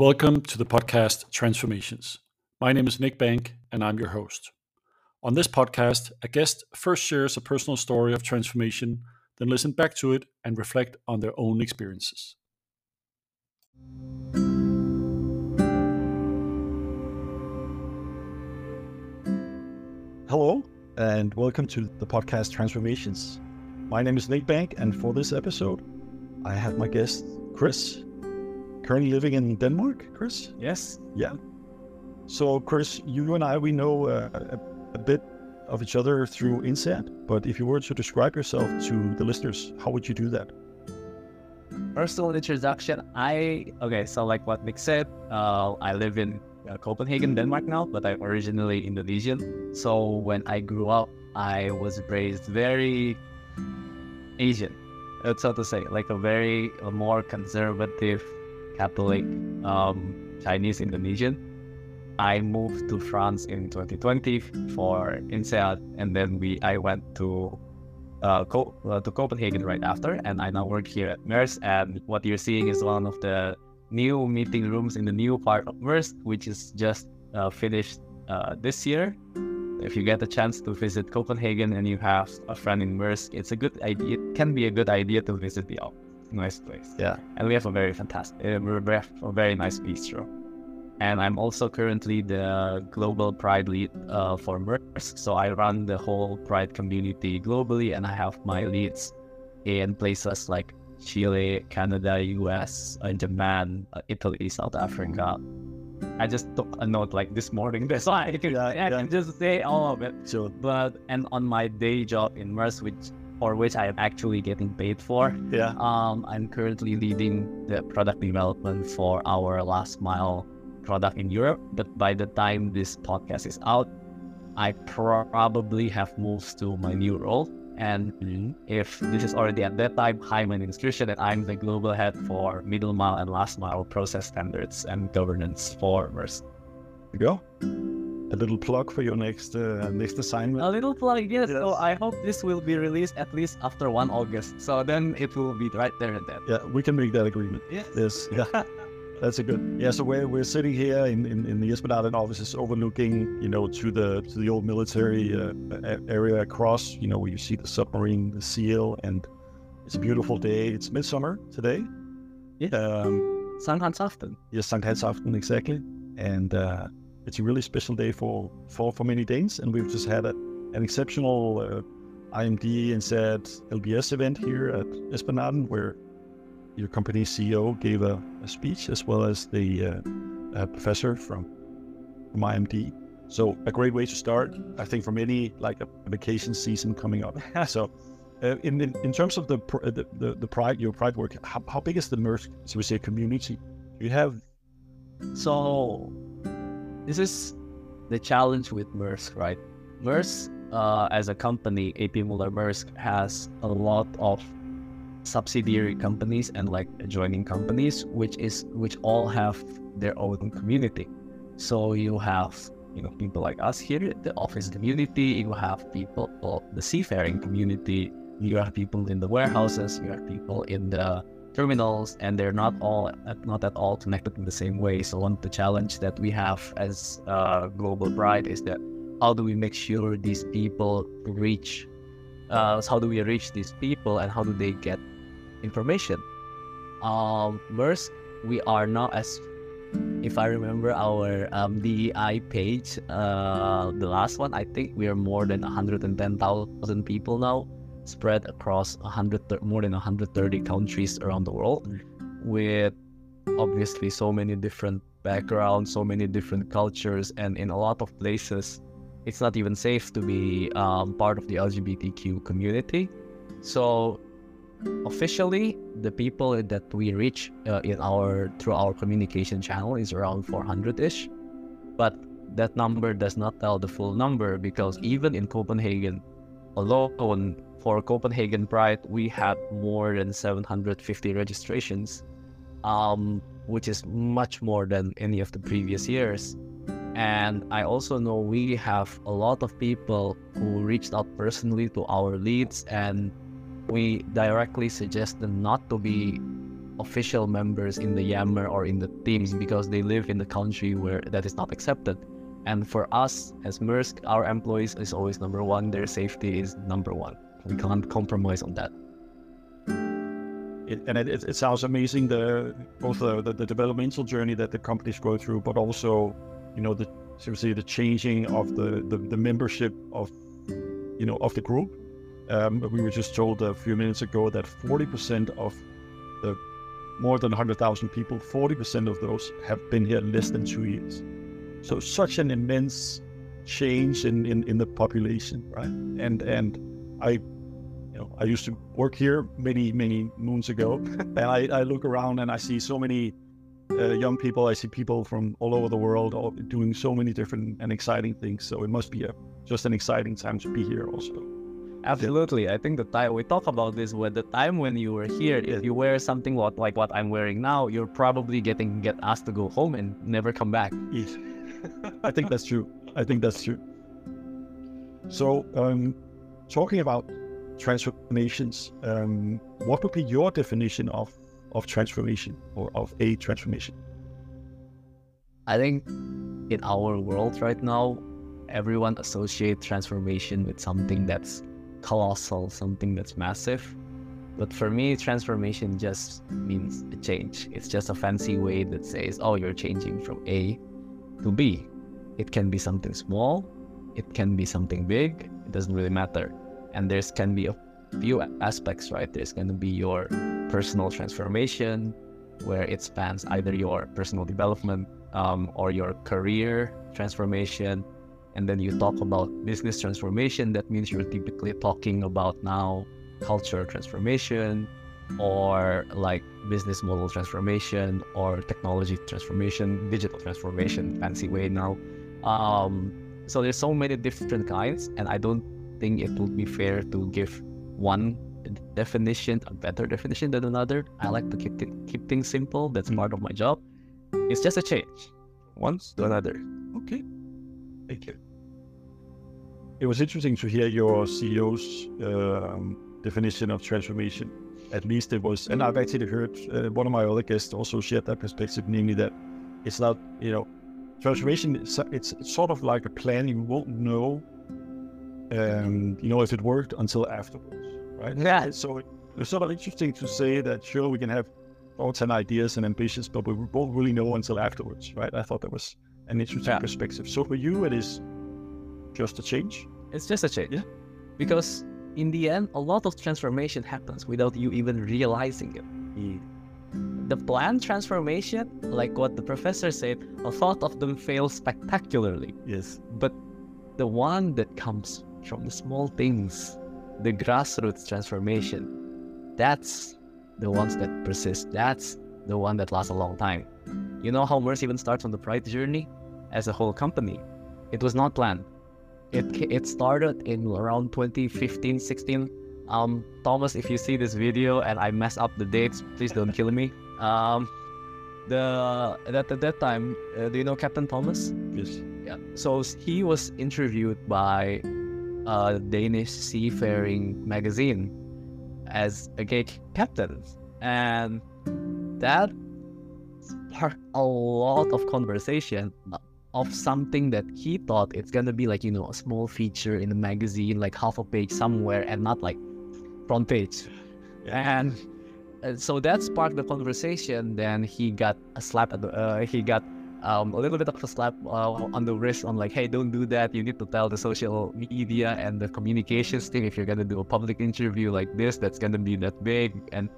welcome to the podcast Transformations. My name is Nic Banck, and I'm your host. On this podcast, a guest first shares a personal story of transformation, then listen back to it and reflect on their own experiences. Hello, and welcome to the podcast Transformations. My name is Nic Banck, and for this episode, I have my guest, Chris, currently living in Denmark, Chris? Yes. Yeah. So, Chris, you and I, we know uh, a, a, bit of each other through INSEAD, but if you were to describe yourself to the listeners, how would you do that? Personal introduction. I, okay, so like what Nic said, uh, I live in uh, Copenhagen, Denmark now, but I'm originally Indonesian. So when I grew up, I was raised very Asian, so to say, like a very a more conservative Catholic um, Chinese Indonesian. I moved to France in 2020 for INSEAD, and then we I went to uh, Co- uh, to Copenhagen right after, and I now work here at Maersk. And what you're seeing is one of the new meeting rooms in the new part of Maersk, which is just uh, finished uh, this year. If you get a chance to visit Copenhagen and you have a friend in Maersk, it's a good idea. It can be a good idea to visit the office nice place. Yeah. And we have a very fantastic, uh, we have a very nice bistro. And I'm also currently the global Pride lead uh, for Maersk. So I run the whole Pride community globally, and I have my leads in places like Chile, Canada, US, uh, Japan, uh, Italy, South Africa. I just took a note like this morning, that's why I can, yeah, I yeah. can just say all of it. Sure. But and on my day job in Maersk, which for which I am actually getting paid for. Yeah. Um, I'm currently leading the product development for our last mile product in Europe. But by the time this podcast is out, I probably have moved to my new role. And mm-hmm. if this is already at that time, hi, my name is Christian, and I'm the global head for middle mile and last mile process standards and governance for Maersk. There you go a little plug for your next uh, next assignment. A little plug, yes. yes. So I hope this will be released at least after one August. So then it will be right there and then. Yeah, we can make that agreement. Yes. Yes. Yeah. That's a good. Yeah. So we're, we're sitting here in, in, in the Esplanaden offices, overlooking, you know, to the to the old military uh, area across, you know, where you see the submarine, the seal, and it's a beautiful day. It's midsummer today. Yeah. Um, Sankt Yes, Sankt exactly. And uh, it's a really special day for for, for many Danes, and we've just had a, an exceptional uh, IMD INSEAD LBS event here at Esplanaden, where your company CEO gave a, a speech as well as the uh, professor from from IMD. So a great way to start, I think, from any like a, vacation season coming up. so. Uh, in, in, in terms of the, the, the the pride your pride work, how, how big is the Maersk, so we say, community? Do you have? So this is the challenge with Maersk, right? Maersk, uh, as a company, AP Moller Maersk has a lot of subsidiary companies and like adjoining companies, which is which all have their own community. So you have you know people like us here, the office community. You have people, the seafaring community. You have people in the warehouses. You have people in the terminals and they're not all not at all connected in the same way. So one of the challenge that we have as uh, global pride is that how do we make sure these people reach uh, how do we reach these people and how do they get information? Um we are now as if I remember our um, DEI page, uh, the last one, I think we are more than 110,000 people now spread across 100 more than 130 countries around the world with obviously so many different backgrounds so many different cultures and in a lot of places it's not even safe to be um, part of the lgbtq community. So officially the people that we reach uh, in our through our communication channel is around 400ish but that number does not tell the full number because even in copenhagen alone for Copenhagen Pride, we had more than 750 registrations, um, which is much more than any of the previous years. And I also know we have a lot of people who reached out personally to our leads, and we directly suggest them not to be official members in the Yammer or in the teams because they live in the country where that is not accepted. And for us as Maersk, our employees is always number one. Their safety is number one. We can't compromise on that. It, and it, it, sounds amazing the both the, the, the, developmental journey that the companies go through, but also, you know, the seriously the changing of the, the, the membership of, you know, of the group. Um, we were just told a few minutes ago that 40% of the more than 100,000 people, 40% of those have been here less than two years. So such an immense change in, in, in the population, right? And and I, you know, I used to work here many many moons ago, and I, I look around and I see so many uh, young people. I see people from all over the world all doing so many different and exciting things. So it must be a just an exciting time to be here, also. Absolutely. I think the time we talk about this with the time when you were here, if you wear something what, like what I'm wearing now, you're probably getting get asked to go home and never come back. Yes. I think that's true. I think that's true. So, um, talking about transformations, um, what would be your definition of of transformation or of a transformation? I think in our world right now, everyone associates transformation with something that's colossal, something that's massive. But for me, transformation just means a change. It's just a fancy way that says, oh, you're changing from A to B. It can be something small, it can be something big, it doesn't really matter. And there's can be a few aspects, right? There's going to be your personal transformation, where it spans either your personal development um, or your career transformation. And then you talk about business transformation. That means you're typically talking about now culture transformation or like business model transformation or technology transformation, digital transformation, fancy way now. Um, so there's so many different kinds, and I don't think it would be fair to give one definition a better definition than another. I like to keep th- keep things simple. That's mm. part of my job. It's just a change, once to another. Okay, thank you. It was interesting to hear your CEO's um, definition of transformation at least it was, and I've actually heard uh, one of my other guests also shared that perspective, namely that it's not, you know, transformation. It's, it's sort of like a plan you won't know, um, you know, if it worked until afterwards, right? Yeah. So it's sort of interesting to say that sure we can have thoughts and ideas and ambitions, but we won't really know until afterwards, right? I thought that was an interesting yeah. perspective. So for you, it is just a change. It's just a change. Yeah. Because in the end, a lot of transformation happens without you even realizing it. Yeah. The planned transformation, like what the professor said, a lot of them fail spectacularly. Yes. But the one that comes from the small things, the grassroots transformation, that's the ones that persist. That's the one that lasts a long time. You know how Maersk even starts on the Pride journey as a whole company? It was not planned. It it started in around 2015, 16. Um, Thomas, if you see this video and I mess up the dates, please don't kill me. Um, the that at that time, uh, do you know Captain Thomas? Yes. Yeah. So he was interviewed by a Danish seafaring magazine as a gay captain, and that sparked a lot of conversation of something that he thought it's gonna be like you know a small feature in the magazine like half a page somewhere and not like front page. And, and so that sparked the conversation. Then he got a slap at the uh, he got um, a little bit of a slap uh, on the wrist on like hey don't do that you need to tell the social media and the communications team if you're gonna do a public interview like this that's gonna be that big and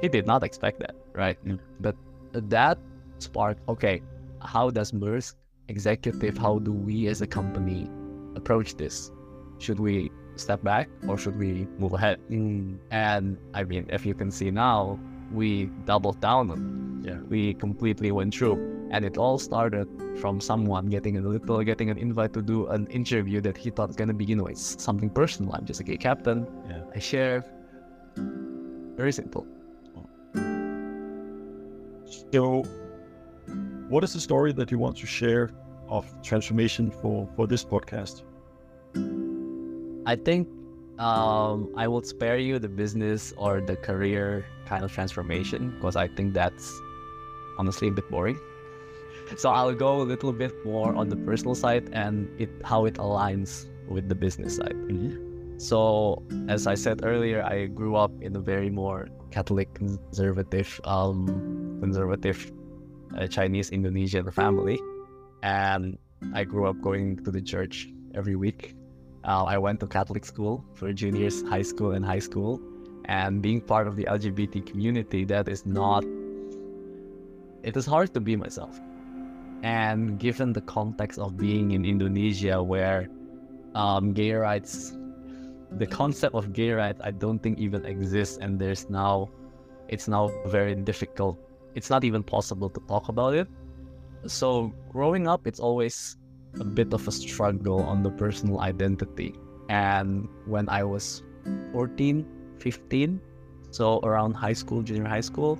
he did not expect that right yeah. but that sparked okay how does Maersk executive, how do we as a company approach this? Should we step back or should we move ahead? Mm. And I mean, if you can see now, we doubled down on it. Yeah. We completely went through. And it all started from someone getting a little, getting an invite to do an interview that he thought was gonna be, you know, it's something personal. I'm just a gay captain. Yeah. I share. Very simple. So what is the story that you want to share of transformation for, for this podcast? I think um, I will spare you the business or the career kind of transformation because I think that's honestly a bit boring. So I'll go a little bit more on the personal side and it how it aligns with the business side. Mm-hmm. So as I said earlier, I grew up in a very more Catholic conservative, um, conservative uh, Chinese Indonesian family, and I grew up going to the church every week. Uh, I went to Catholic school for juniors, high school, and high school, and being part of the LGBT community, that is not. It is hard to be myself, and given the context of being in Indonesia, where um, gay rights, the concept of gay rights, I don't think even exists, and there's now, it's now very difficult. It's not even possible to talk about it. So growing up, it's always a bit of a struggle on the personal identity. And when I was 14, 15, so around high school, junior high school,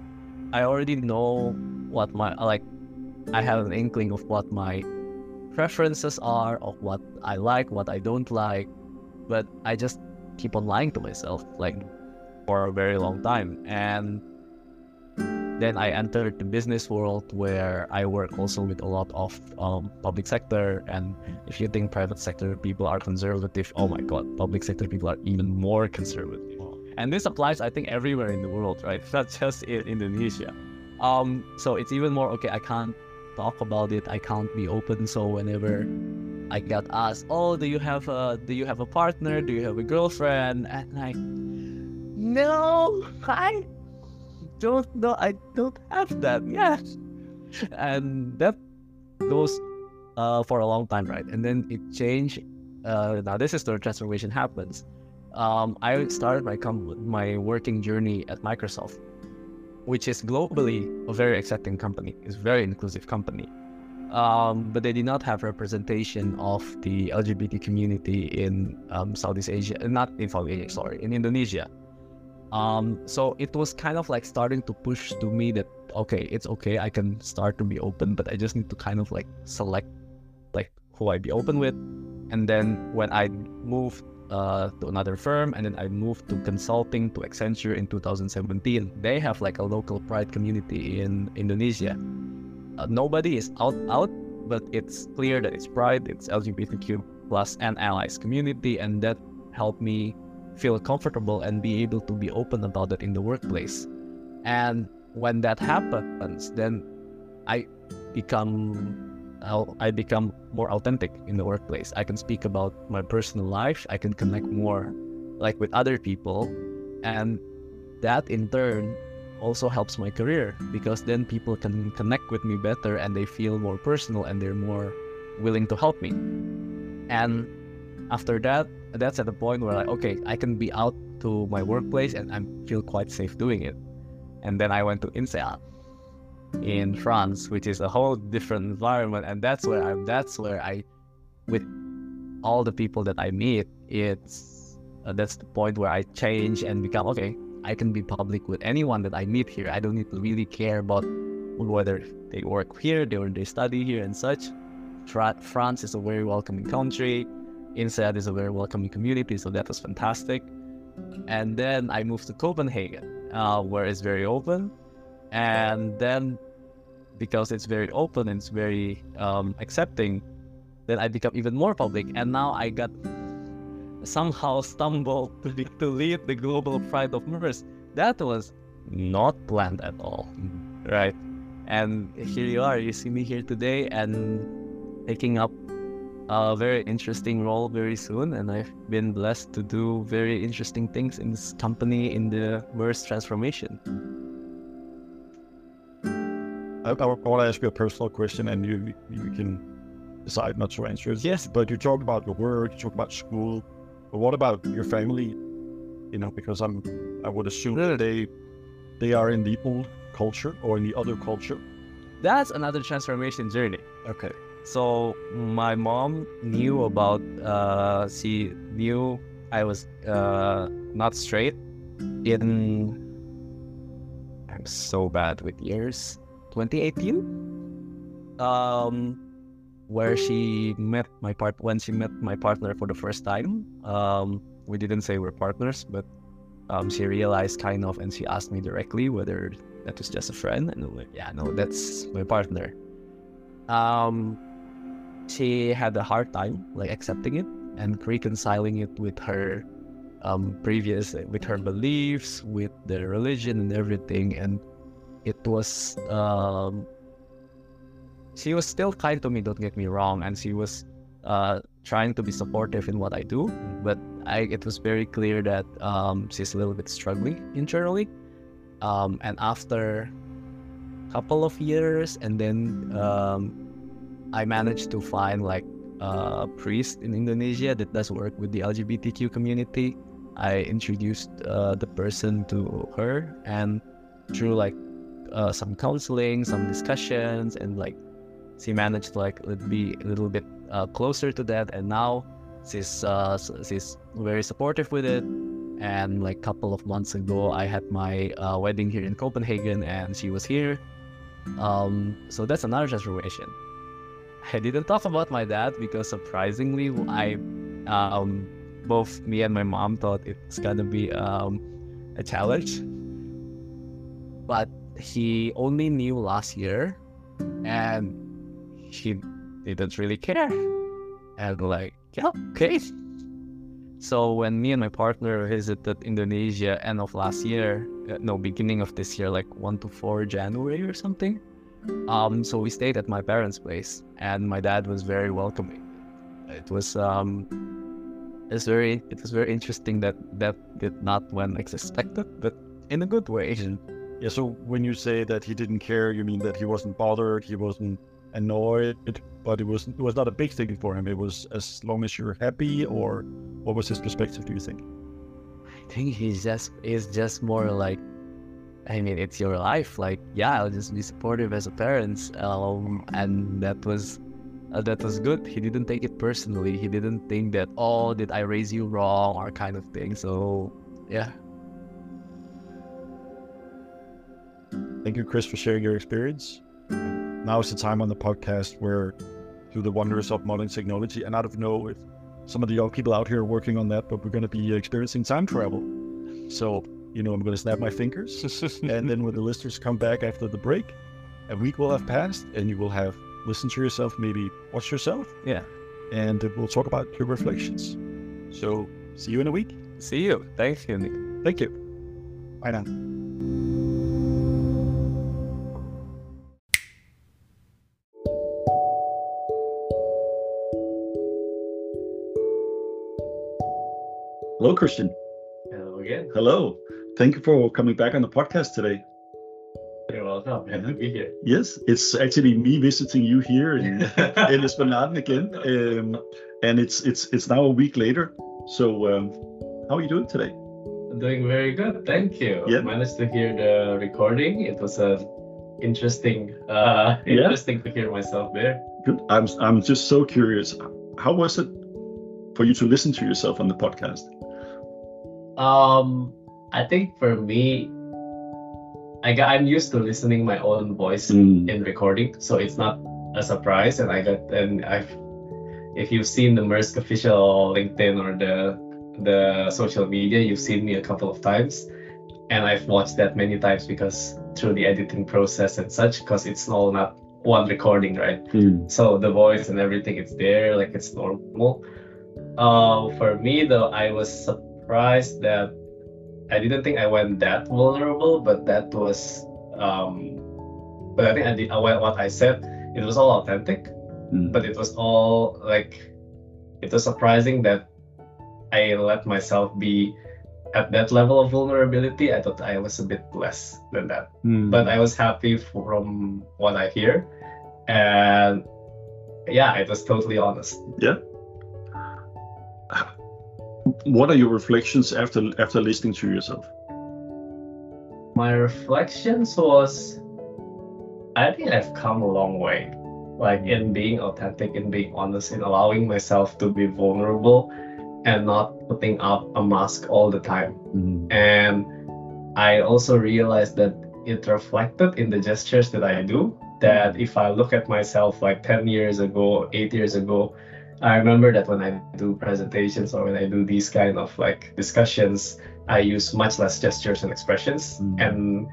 I already know what my like I have an inkling of what my preferences are, of what I like, what I don't like, but I just keep on lying to myself like for a very long time. And then I entered the business world where I work also with a lot of um, public sector. And if you think private sector people are conservative, oh my god, public sector people are even more conservative. And this applies, I think, everywhere in the world, right? Not just in Indonesia. Um, so it's even more okay. I can't talk about it. I can't be open. So whenever I got asked, "Oh, do you have a do you have a partner? Do you have a girlfriend?" and I, no, I don't know. I don't have that yet. And that goes uh, for a long time, right? And then it changed. Uh, now this is where transformation happens. Um, I started my com- my working journey at Microsoft, which is globally a very accepting company. It's a very inclusive company. Um, but they did not have representation of the LGBT community in um, Southeast Asia, not in Southeast Asia, sorry, in Indonesia. Um, so it was kind of like starting to push to me that okay, it's okay, I can start to be open, but I just need to kind of like select like who I be open with. And then when I moved uh, to another firm, and then I moved to consulting to Accenture in 2017, they have like a local pride community in Indonesia. Uh, nobody is out out, but it's clear that it's pride, it's LGBTQ plus and allies community, and that helped me feel comfortable and be able to be open about it in the workplace. And when that happens, then I become I become more authentic in the workplace. I can speak about my personal life. I can connect more like with other people and that in turn also helps my career because then people can connect with me better and they feel more personal and they're more willing to help me. And after that, that's at the point where like, okay, I can be out to my workplace and I feel quite safe doing it. And then I went to INSEAD in France, which is a whole different environment, and that's where I'm. that's where I, with all the people that I meet, it's uh, that's the point where I change and become okay. I can be public with anyone that I meet here. I don't need to really care about whether they work here, or they study here, and such. France is a very welcoming country. INSEAD is a very welcoming community, so that was fantastic. And then I moved to Copenhagen, uh, where it's very open. And then, because it's very open and it's very um, accepting, then I become even more public. And now I got somehow stumbled to, be, to lead the global pride of Maersk. That was not planned at all, right? And here you are. You see me here today and taking up a very interesting role very soon, and I've been blessed to do very interesting things in this company in the Maersk transformation. I, I want to ask you a personal question, and you you can decide not to answer it. Yes. But you talk about your work, you talk about school, but what about your family? You know, because I'm I would assume that they they are in the old culture or in the other culture. That's another transformation journey. Okay. So my mom knew about uh she knew I was uh not straight in I'm so bad with years. 2018 um where she met my part when she met my partner for the first time um we didn't say we're partners, but um, she realized kind of, and she asked me directly whether that was just a friend, and like, yeah, no, that's my partner. Um, she had a hard time like accepting it and reconciling it with her um, previous with her beliefs, with the religion and everything, and it was um, she was still kind to me. Don't get me wrong, and she was uh, trying to be supportive in what I do, but I, it was very clear that um, she's a little bit struggling internally. Um, and after a couple of years, and then um, I managed to find like a priest in Indonesia that does work with the LGBTQ community. I introduced uh, the person to her, and through like uh, some counseling, some discussions, and like she managed to like be a little bit uh, closer to that. And now she's uh, she's very supportive with it. And like a couple of months ago, I had my uh, wedding here in Copenhagen, and she was here. Um, so that's another transformation. I didn't talk about my dad because surprisingly, I um, both me and my mom thought it's gonna be um, a challenge. But he only knew last year, and he didn't really care. And like, yeah, okay. So when me and my partner visited Indonesia end of last year, uh, no, beginning of this year, like one to four January or something. Um, so we stayed at my parents' place, and my dad was very welcoming. It was um, it's very it was very interesting that that did not went expected, but in a good way. Yeah. So when you say that he didn't care, you mean that he wasn't bothered, he wasn't annoyed, but it was it was not a big thing for him. It was as long as you're happy, or what was his perspective? Do you think? I think he's just is just more like I mean, it's your life. Like, yeah, I'll just be supportive as a parent. Um, and that was uh, that was good. He didn't take it personally. He didn't think that, oh, did I raise you wrong or kind of thing. So, yeah. Thank you, Chris, for sharing your experience. Now is the time on the podcast where, through the wonders of modern technology, and I don't know if some of the young people out here are working on that, but we're going to be experiencing time travel. So you know, I'm going to snap my fingers. and then when the listeners come back after the break, a week will have passed and you will have listened to yourself, maybe watched yourself. Yeah. And we'll talk about your reflections. So see you in a week. See you. Thanks, Nic. Thank you. Bye now. Christian. Hello again. Hello. Thank you for coming back on the podcast today. You're welcome. Glad to be here. Yes, it's actually me visiting you here in, in Esplanade again, um, and it's it's it's now a week later. So, um, how are you doing today? I'm doing very good, thank you. Yeah. Managed to hear the recording. It was a interesting, uh, Yeah. interesting to hear myself there. Good. I'm I'm just so curious. How was it for you to listen to yourself on the podcast? Um, I think for me, I got I'm used to listening my own voice Mm. in recording, so it's not a surprise. And I got and I've if you've seen the Maersk official LinkedIn or the the social media, you've seen me a couple of times, and I've watched that many times because through the editing process and such, because it's all not one recording, right? So the voice and everything, it's there, like it's normal. Uh, for me though, I was surprised that I didn't think I went that vulnerable, but that was, um, but I think I did, what what I said, it was all authentic, Mm. but it was all like, it was surprising that I let myself be at that level of vulnerability. I thought I was a bit less than that Mm. but I was happy from what I hear, and yeah, it was totally honest. What are your reflections after after listening to yourself? My reflections was, I think I've come a long way, like in being authentic, in being honest, in allowing myself to be vulnerable, and not putting up a mask all the time. Mm. And I also realized that it reflected in the gestures that I do. That if I look at myself like 10 years ago, eight years ago, I remember that when I do presentations or when I do these kind of like discussions, I use much less gestures and expressions, Mm. and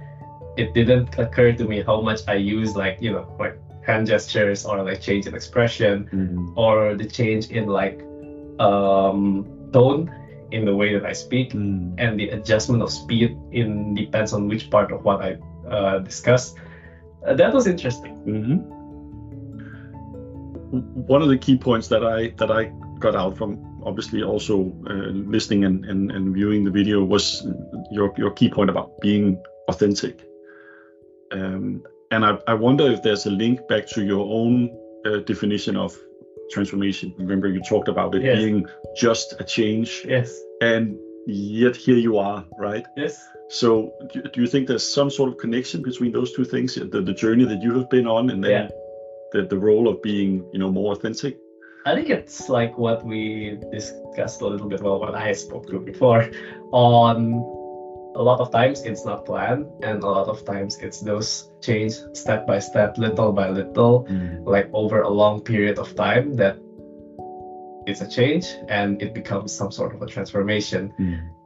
it didn't occur to me how much I use like you know like hand gestures or like change in expression Mm. or the change in like um, tone in the way that I speak Mm. and the adjustment of speed in depends on which part of what I uh, discuss. Uh, that was interesting. Mhm. One of the key points that I that I got out from obviously also uh, listening and, and, and viewing the video was your your key point about being authentic. Um, and I, I wonder if there's a link back to your own uh, definition of transformation. Remember you talked about it Yes. being just a change, Yes. and yet here you are, right? Yes. So, do, do you think there's some sort of connection between those two things, the, the journey that you have been on, and then Yeah. The, the role of being, you know, more authentic? I think it's like what we discussed a little bit, well, what I spoke to before. On a lot of times it's not planned, and a lot of times it's those change step by step, little by little, like over a long period of time that it's a change and it becomes some sort of a transformation.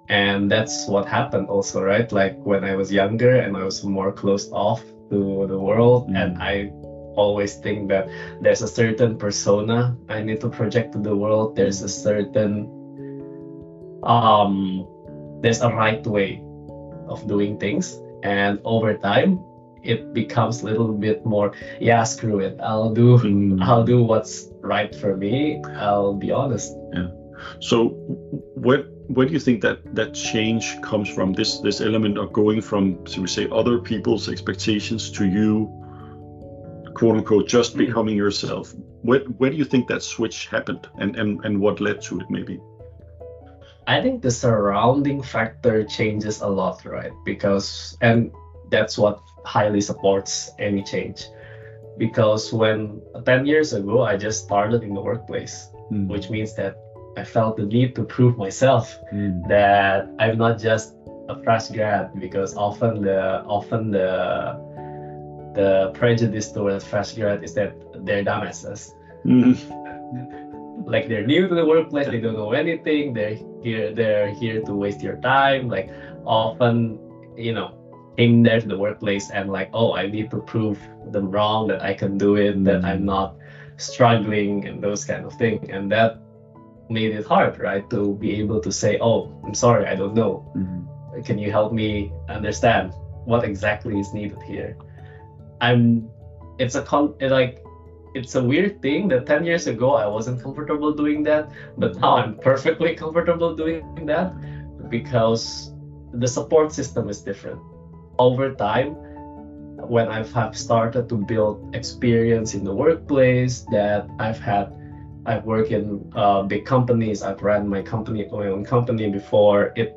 And that's what happened also, right? Like when I was younger and I was more closed off to the world, Mm. and I always think that there's a certain persona I need to project to the world. There's a certain um there's a right way of doing things. And over time it becomes a little bit more, yeah, screw it. I'll do Mm. I'll do what's right for me. I'll be honest. Yeah so, where where do you think that that change comes from? This this element of going from, so we say, other people's expectations to you, quote unquote, just Mm. becoming yourself. Where where do you think that switch happened, and and and what led to it, maybe? I think the surrounding factor changes a lot, right? Because, and that's what highly supports any change. Because when 10 years ago, I just started in the workplace, Mm. which means that I felt the need to prove myself Mm. that I'm not just a fresh grad because often the often the the prejudice towards fresh grad is that they're dumbasses. Mm. like they're new to the workplace they don't know anything they're here they're here to waste your time like often you know came there to the workplace and like oh i need to prove them wrong that i can do it that i'm not struggling and those kind of thing. And that made it hard right to be able to say oh i'm sorry i don't know. Mm. can you help me understand what exactly is needed here i'm it's a con like it's a weird thing that 10 years ago i wasn't comfortable doing that but now i'm perfectly comfortable doing that because the support system is different over time when i have started to build experience in the workplace that i've had i've worked in uh, big companies i've ran my company my own company before it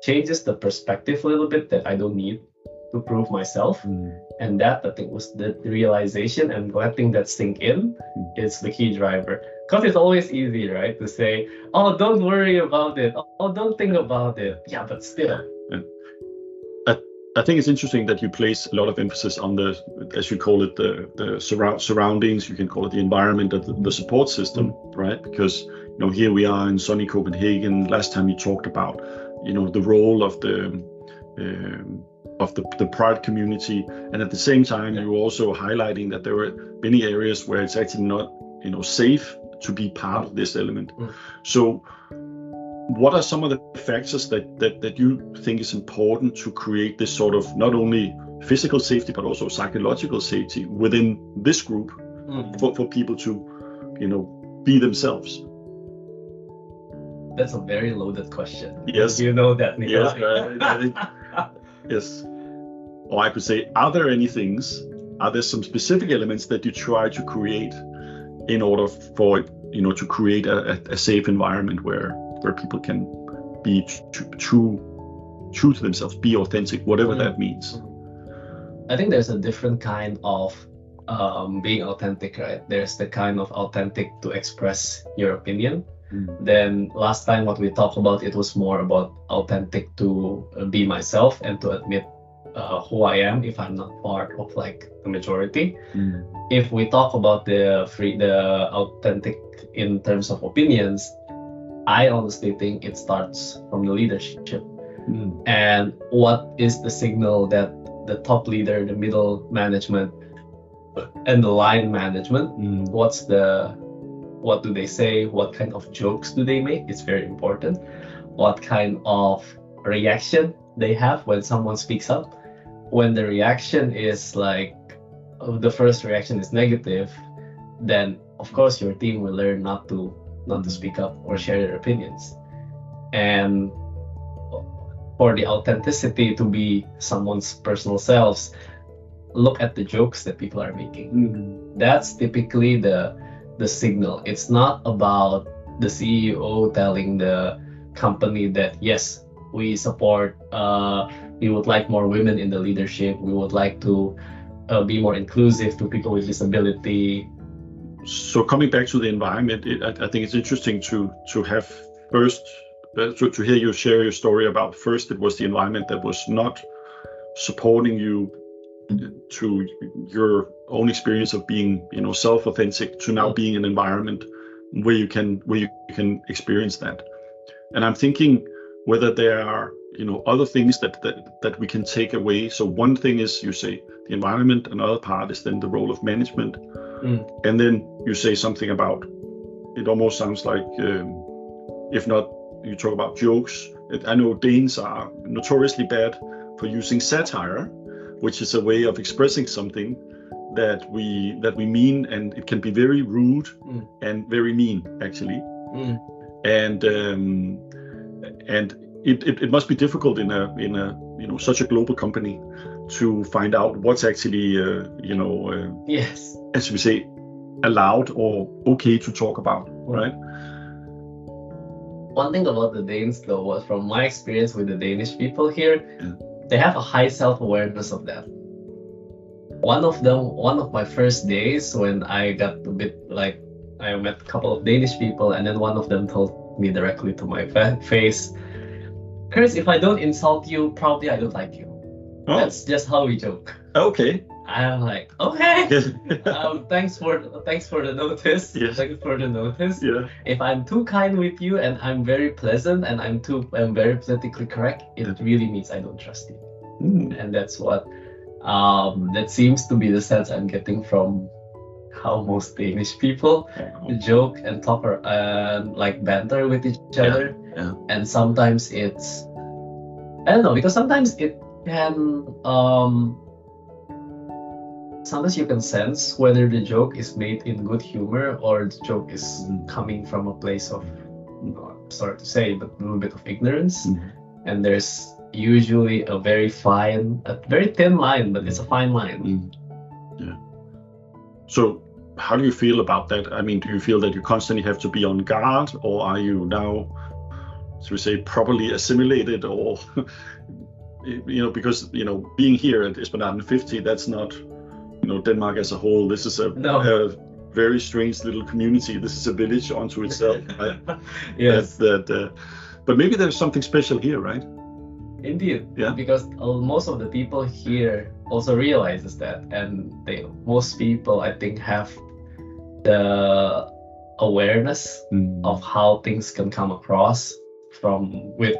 changes the perspective a little bit that I don't need to prove myself. Mm. And that I think was the realization and letting that sink in is the key driver. Because it's always easy, right? To say, oh, don't worry about it. Oh, don't think about it. Yeah, but still. I think it's interesting that you place a lot of emphasis on the, as you call it, the the surround, surroundings. You can call it the environment, the, the support system, right? Because you know here we are in sunny Copenhagen. Last time you talked about, you know, the role of the um, of the, the pride community, and at the same time, you were also highlighting that there were many areas where it's actually not, you know, safe to be part of this element. Mm. So what are some of the factors that, that that you think is important to create this sort of not only physical safety but also psychological safety within this group for, for people to you know be themselves That's a very loaded question. Yes. You know that, Yes. I- I yes or i could say are there any things are there some specific elements that you try to create in order for you know to create a, a, safe environment where where people can be tr- true true to themselves be authentic whatever Mm. that means I think there's a different kind of um, being authentic, right? There's the kind of authentic to express your opinion. Mm. Then last time what we talked about it was more about authentic to uh, be myself and to admit uh, who I am if I'm not part of like the majority. Mm. If we talk about the free, the authentic in terms of opinions, I honestly think it starts from the leadership. Mm. And what is the signal that the top leader, the middle management, and the line management, Mm. what's the what do they say? What kind of jokes do they make? It's very important. What kind of reaction they have when someone speaks up? When the reaction is like uh, the first reaction is negative, then of course your team will learn not to not to speak up or share their opinions. And for the authenticity to be someone's personal selves, look at the jokes that people are making. Mm. That's typically the the signal. It's not about the CEO telling the company that yes, we support. Uh, we would like more women in the leadership. We would like to uh, be more inclusive to people with disability. So coming back to the environment, it, I, I think it's interesting to to have first uh, to, to hear you share your story about first it was the environment that was not supporting you to your own experience of being you know self authentic to now being an environment where you can where you can experience that. And i'm thinking whether there are you know other things that that, that we can take away. So one thing is you say the environment another part is then the role of management. Mm. and then you say something about it almost sounds like um, if not you talk about jokes. It- i know danes are notoriously bad for using satire which is a way of expressing something that we that we mean and it can be very rude Mm. and very mean actually Mm. and um, and it, it, it must be difficult in a in a you know such a global company to find out what's actually uh, you know uh, Yes. as we say allowed or okay to talk about right One thing about the Danes, though, was from my experience with the Danish people here, Yeah. They have a high self awareness of that. One of them, one of my first days when I got a bit like, I met a couple of Danish people, and then one of them told me directly to my fa- face, Chris, if I don't insult you, probably I don't like you. oh, That's just how we joke. okay I'm like, okay. um, thanks for thanks for the notice. Yes. Thanks for the notice yeah if I'm too kind with you and I'm very pleasant and I'm too I'm very politically correct, it really means I don't trust you. Mm, And that's what um, that seems to be the sense I'm getting from how most Danish people joke and talk or and like banter with each Yeah, other. yeah. And sometimes it's I don't know because sometimes it can um sometimes you can sense whether the joke is made in good humor or the joke is Mm. coming from a place of I'm sorry to say but a little bit of ignorance Mm. and there's usually a very fine a very thin line but it's a fine line Mm. Yeah. So, how do you feel about that? I mean, do you feel that you constantly have to be on guard, or are you now, should we say, properly assimilated, or you know, because you know, being here at Esplanade 50, that's not, you know, Denmark as a whole. This is a, No. a very strange little community. This is a village unto itself. right? yes That, that uh, but maybe there's something special here, right? Indeed. Yeah. Because uh, most of the people here also realizes that, and they most people I think have the awareness of how things can come across from with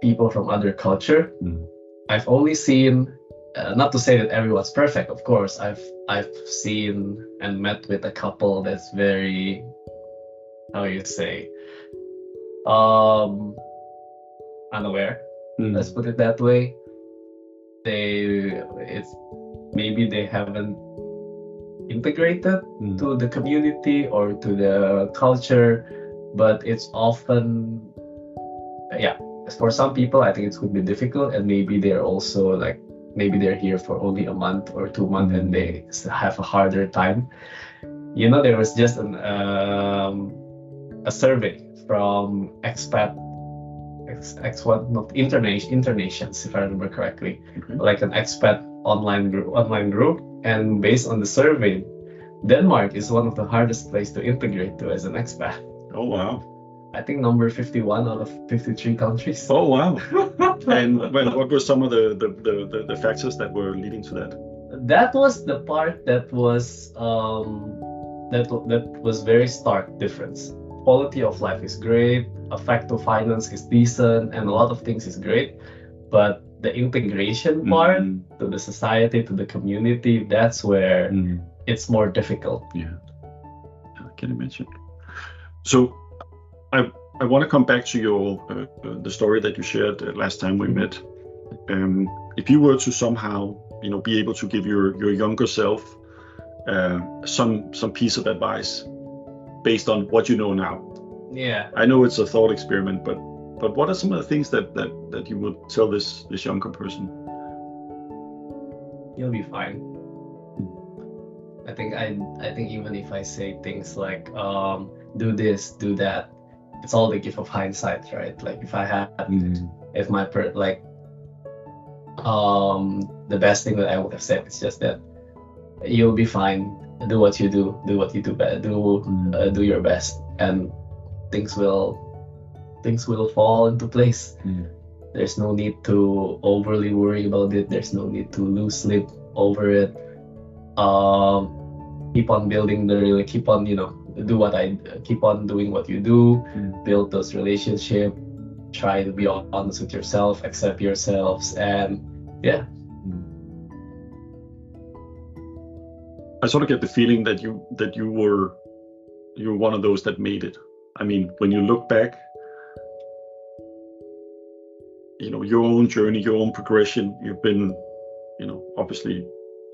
people from other culture. Mm. I've only seen, uh, not to say that everyone's perfect, of course. I've I've seen and met with a couple that's very, how you say, um, unaware Mm. let's put it that way they it's maybe they haven't integrated Mm. to the community or to the culture but it's often yeah for some people i think it could be difficult and maybe they're also like maybe they're here for only a month or two months and they have a harder time you know there was just an um, a survey from expat ex, ex what not internation internations if i remember correctly Okay. like an expat online group online group and based on the survey denmark is one of the hardest place to integrate to as an expat Oh wow! i think number 51 out of 53 countries Oh wow! and well, what were some of the the, the, the factors that were leading to that? that was the part that was um, that that was very stark difference. Quality of life is great, effect to finance is decent, and a lot of things is great, but the integration part Mm, to the society, to the community, that's where mm, it's more difficult. yeah, I can imagine. So, I I want to come back to your uh, uh, the story that you shared uh, last time we met. Um, if you were to somehow, you know, be able to give your your younger self uh, some some piece of advice based on what you know now, Yeah. I know it's a thought experiment, but but what are some of the things that that, that you would tell this this younger person? you'll be fine. I think I I think even if I say things like um, do this, do that, it's all the gift of hindsight, right? Like if I had if my per like um the best thing that I would have said is just that you'll be fine. Do what you do. Do what you do best. Do uh, do your best, and things will things will fall into place. Mm. There's no need to overly worry about it. There's no need to lose sleep over it. Um, keep on building the really keep on you know do what I keep on doing what you do. Mm. Build those relationship. Try to be honest with yourself. Accept yourselves, and yeah, I sort of get the feeling that you that you were you're one of those that made it. I mean, when you look back, you know your own journey, your own progression. You've been, you know, obviously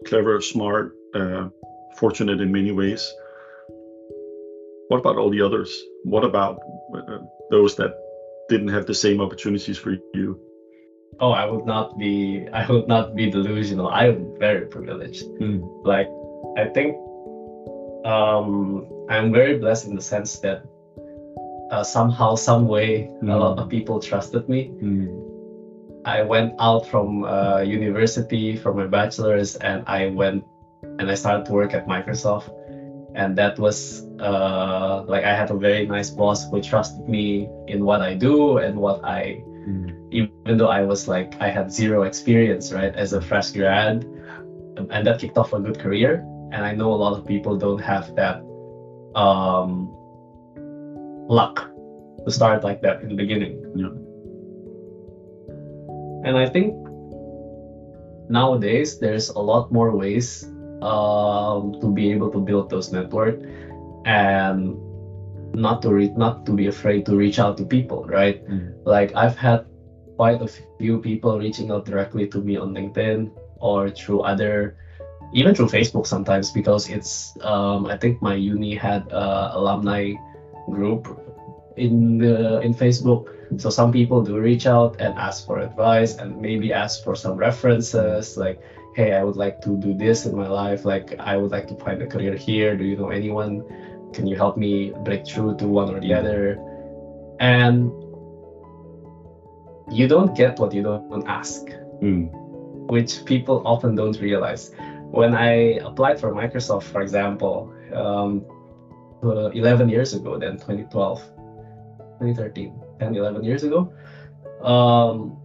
clever, smart, uh, fortunate in many ways. What about all the others? What about uh, those that didn't have the same opportunities for you? oh, I would not be I would not be delusional. I'm very privileged. like i think um i'm very blessed in the sense that uh, somehow some way a lot of people trusted me i went out from uh, university for my bachelor's and i went and i started to work at microsoft and that was uh, like i had a very nice boss who trusted me in what i do and what i even though i was like i had zero experience right as a fresh grad and that kicked off a good career. And i know a lot of people don't have that um luck to start like that in the beginning. Yeah. and i think nowadays there's a lot more ways um to be able to build those network and not to re- not to be afraid to reach out to people right Mm. like i've had quite a few people reaching out directly to me on linkedin or through other even through facebook sometimes because it's um, i think my uni had a alumni group in the in facebook so some people do reach out and ask for advice and maybe ask for some references like hey i would like to do this in my life like i would like to find a career here do you know anyone? Can you help me break through to one or the other? And you don't get what you don't ask which people often don't realize. When I applied for Microsoft, for example, um, uh, 11 years ago, then 2012, 2013, 10, 11 years ago, um,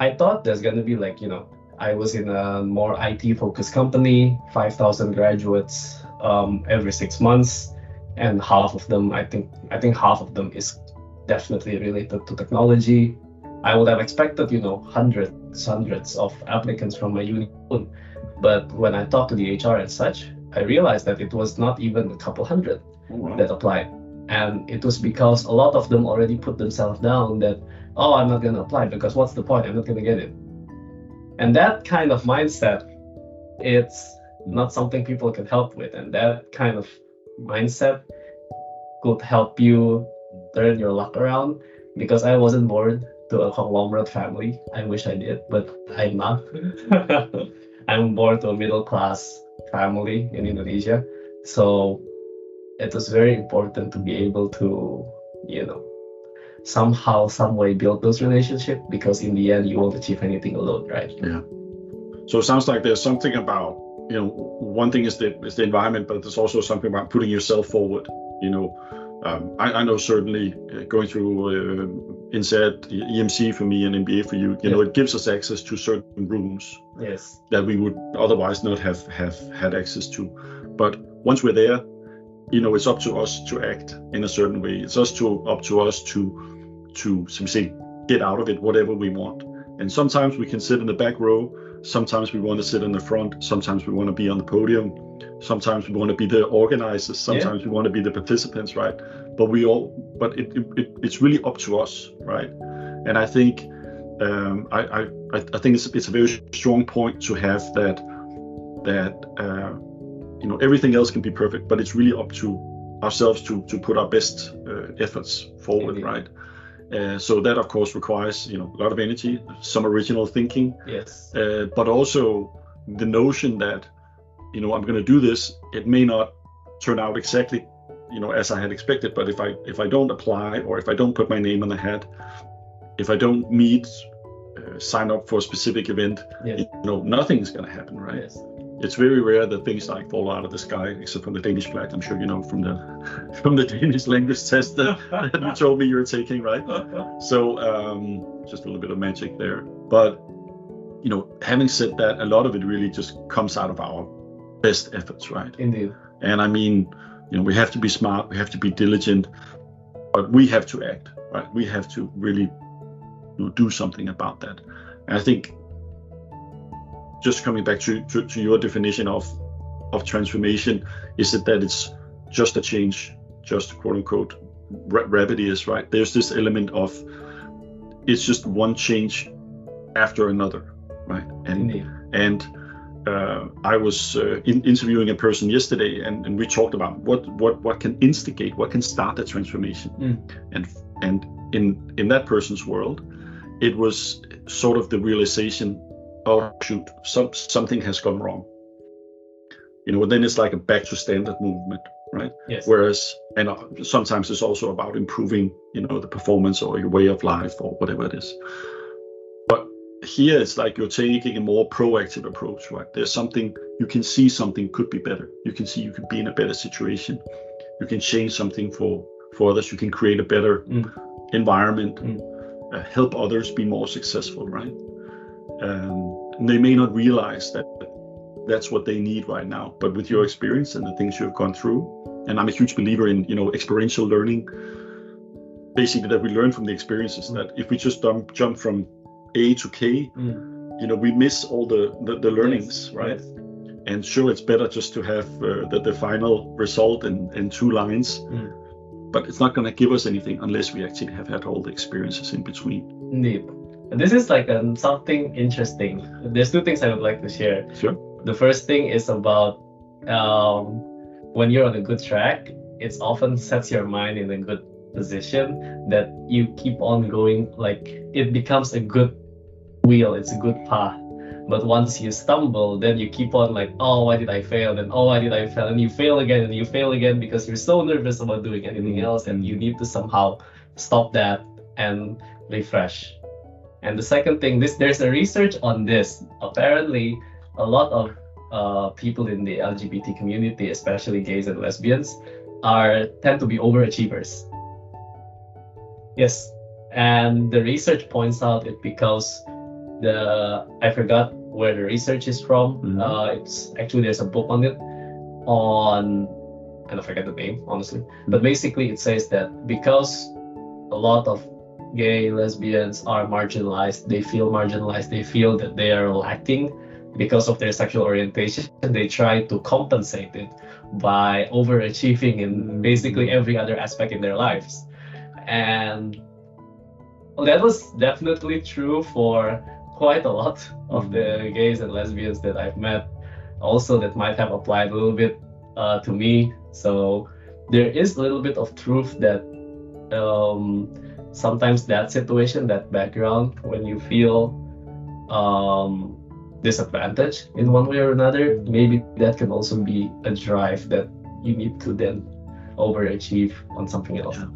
I thought there's going to be like, you know, I was in a more IT focused company, 5,000 graduates um, every six months, and half of them, I think, I think half of them is definitely related to technology. I would have expected, you know, hundreds, hundreds of applicants from my uni. But when I talked to the HR and such, I realized that it was not even a couple hundred that applied. And it was because a lot of them already put themselves down that, oh, I'm not going to apply because what's the point? I'm not going to get it. And that kind of mindset, it's not something people can help with. And that kind of mindset could help you turn your luck around because I wasn't born to a conglomerate family. I wish I did, but I'm not. I'm born to a middle class family in Indonesia. So it was very important to be able to, you know, somehow, some way build those relationships because in the end you won't achieve anything alone, right? Yeah. So it sounds like there's something about you know one thing is the is the environment, but there's also something about putting yourself forward. You know, um, I, I, know certainly uh, going through uh, INSEAD, EMC for me, and MBA for you, you yeah. know, it gives us access to certain rooms yes. that we would otherwise not have have had access to. But once we're there, you know, it's up to us to act in a certain way. It's us to up to us to to say get out of it whatever we want. And sometimes we can sit in the back row. Sometimes we want to sit in the front. Sometimes we want to be on the podium sometimes we want to be the organizers sometimes yeah. we want to be the participants right but we all but it, it, it's really up to us right and i think um, I, I i think it's, it's a very strong point to have that that uh, you know everything else can be perfect but it's really up to ourselves to to put our best uh, efforts forward Indeed. right uh, so that of course requires you know a lot of energy some original thinking yes uh, but also the notion that you know, I'm going to do this. It may not turn out exactly, you know, as I had expected. But if I if I don't apply or if I don't put my name on the hat, if I don't meet, uh, sign up for a specific event, yes. you know, nothing's going to happen, right? Yes. It's very rare that things like fall out of the sky, except from the Danish flag. I'm sure you know from the from the Danish language test that, that you told me you were taking, right? So um, just a little bit of magic there. But you know, having said that, a lot of it really just comes out of our best efforts, right? Indeed. And I mean, you know, we have to be smart, we have to be diligent, but we have to act, right? We have to really you know, do something about that. And I think just coming back to, to, to your definition of of transformation, is it that it's just a change, just quote unquote rapid is right? There's this element of it's just one change after another, right? And Indeed. and uh, I was uh, in, interviewing a person yesterday, and, and we talked about what what what can instigate, what can start the transformation, mm. and and in in that person's world, it was sort of the realization, oh shoot, some something has gone wrong. You know, then it's like a back to standard movement, right? Yes. Whereas, and uh, sometimes it's also about improving, you know, the performance or your way of life or whatever it is But here it's like you're taking a more proactive approach, right? There's something you can see something could be better. You can see you could be in a better situation. You can change something for for others. You can create a better mm. environment, mm. Uh, help others be more successful, right? Um, and they may not realize that that's what they need right now. But with your experience and the things you've gone through, and I'm a huge believer in you know experiential learning. Basically, that we learn from the experiences. Mm. That if we just jump jump from a to K, mm. you know, we miss all the the, the learnings, yes. right? Yes. And sure, it's better just to have uh, the, the final result in, in two lines, mm. but it's not going to give us anything unless we actually have had all the experiences in between. Indeed. This is like um, something interesting. There's two things I would like to share. Sure. The first thing is about um, when you're on a good track, it often sets your mind in a good position that you keep on going like it becomes a good wheel it's a good path but once you stumble then you keep on like oh why did i fail then oh why did i fail and you fail again and you fail again because you're so nervous about doing anything else and you need to somehow stop that and refresh and the second thing this there's a research on this. Apparently a lot of uh, people in the lgbt community especially gays and lesbians are tend to be overachievers. Yes, and the research points out it because the I forgot where the research is from. Mm-hmm. Uh, it's actually there's a book on it. On and I forget the name honestly, but basically it says that because a lot of gay lesbians are marginalized, they feel marginalized, they feel that they are lacking because of their sexual orientation. They try to compensate it by overachieving in basically every other aspect in their lives and that was definitely true for quite a lot of the mm-hmm. gays and lesbians that I've met. Also, that might have applied a little bit uh, to me. So there is a little bit of truth that um, sometimes that situation, that background, when you feel um, disadvantaged in one way or another, maybe that can also be a drive that you need to then overachieve on something else. Yeah.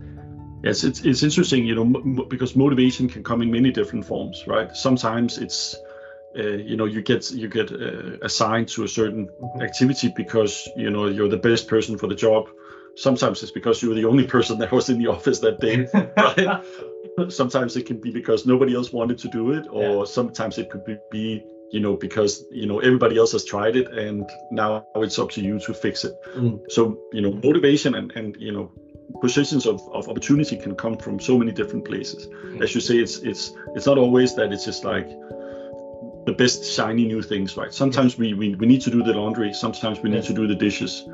Yes, it's it's interesting, you know, m- because motivation can come in many different forms, right? Sometimes it's uh, you know you get you get uh, assigned to a certain mm-hmm. activity because you know you're the best person for the job sometimes it's because you were the only person that was in the office that day right? Sometimes it can be because nobody else wanted to do it or Yeah. sometimes it could be, you know because you know everybody else has tried it and now it's up to you to fix it. Mm. so you know motivation and and you know positions of, of opportunity can come from so many different places. As you say it's it's it's not always that it's just like the best shiny new things right? Sometimes we we, we need to do the laundry sometimes we need to do the dishes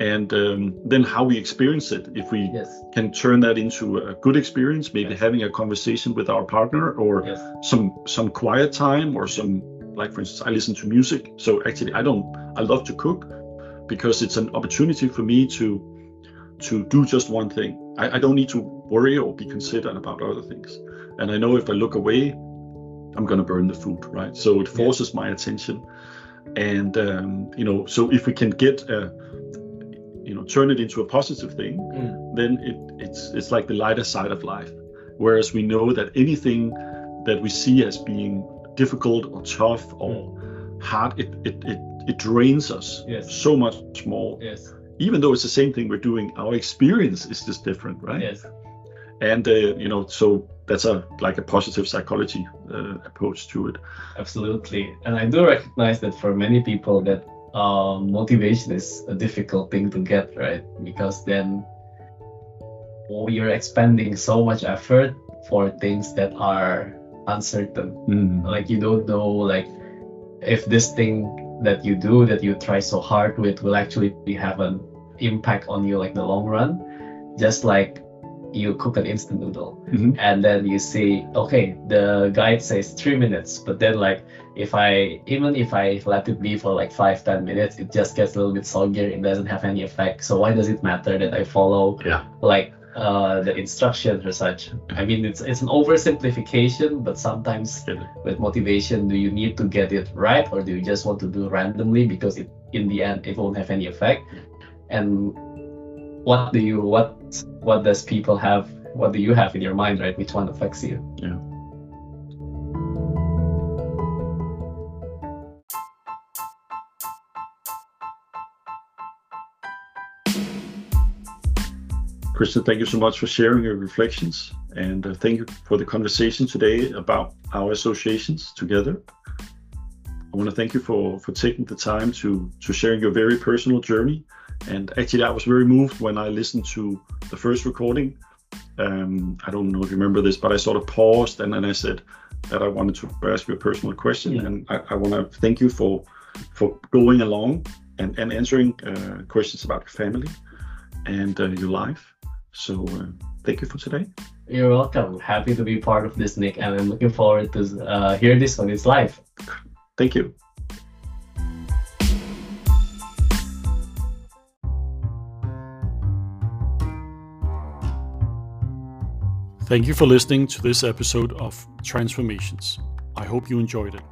and um, then how we experience it. If we Yes. can turn that into a good experience maybe Yes. having a conversation with our partner or Yes. some some quiet time or some like for instance i listen to music. So actually i don't i love to cook because it's an opportunity for me to to do just one thing. I, I don't need to worry or be considerate about other things. And i know if i look away i'm going to burn the food right? So it forces my attention. And um, you know so if we can get a you know turn it into a positive thing Mm. then it, it's it's like the lighter side of life. Whereas we know that anything that we see as being difficult or tough or hard, it, it, it, it drains us Yes. so much more. Yes. Even though it's the same thing we're doing, our experience is just different, right? Yes. And uh, you know, so that's a like a positive psychology uh, approach to it. Absolutely. And I do recognize that for many people that um, motivation is a difficult thing to get, right? Because then oh, you're expending so much effort for things that are uncertain. Like you don't know like if this thing that you do that you try so hard with will actually have an impact on you like the long run. Just like you cook an instant noodle Mhm. and then you see okay the guide says three minutes but then like if i even if i let it be for like five ten minutes it just gets a little bit soggy it doesn't have any effect so why does it matter that i follow Yeah. like uh, the instructions or such i mean it's it's an oversimplification but sometimes Yeah. with motivation do you need to get it right or do you just want to do randomly because it in the end it won't have any effect and what do you what what does people have what do you have in your mind right which one affects you Yeah. Christian, thank you so much for sharing your reflections. And uh, thank you for the conversation today about our associations together. I want to thank you for, for taking the time to, to sharing your very personal journey. And actually, I was very moved when I listened to the first recording. Um, I don't know if you remember this, but I sort of paused and then I said that I wanted to ask you a personal question. Yeah. And I, I want to thank you for for going along and, and answering uh, questions about your family and uh, your life. So uh, thank you for today. you're welcome happy to be part of this Nic and i'm looking forward to uh, hear this when it's live Thank you. Thank you for listening to this episode of Transformations. I hope you enjoyed it.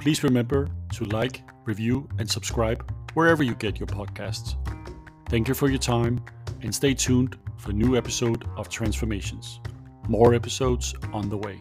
Please remember to like, review, and subscribe wherever you get your podcasts. Thank you for your time and stay tuned for new episode of Transformations. More episodes on the way.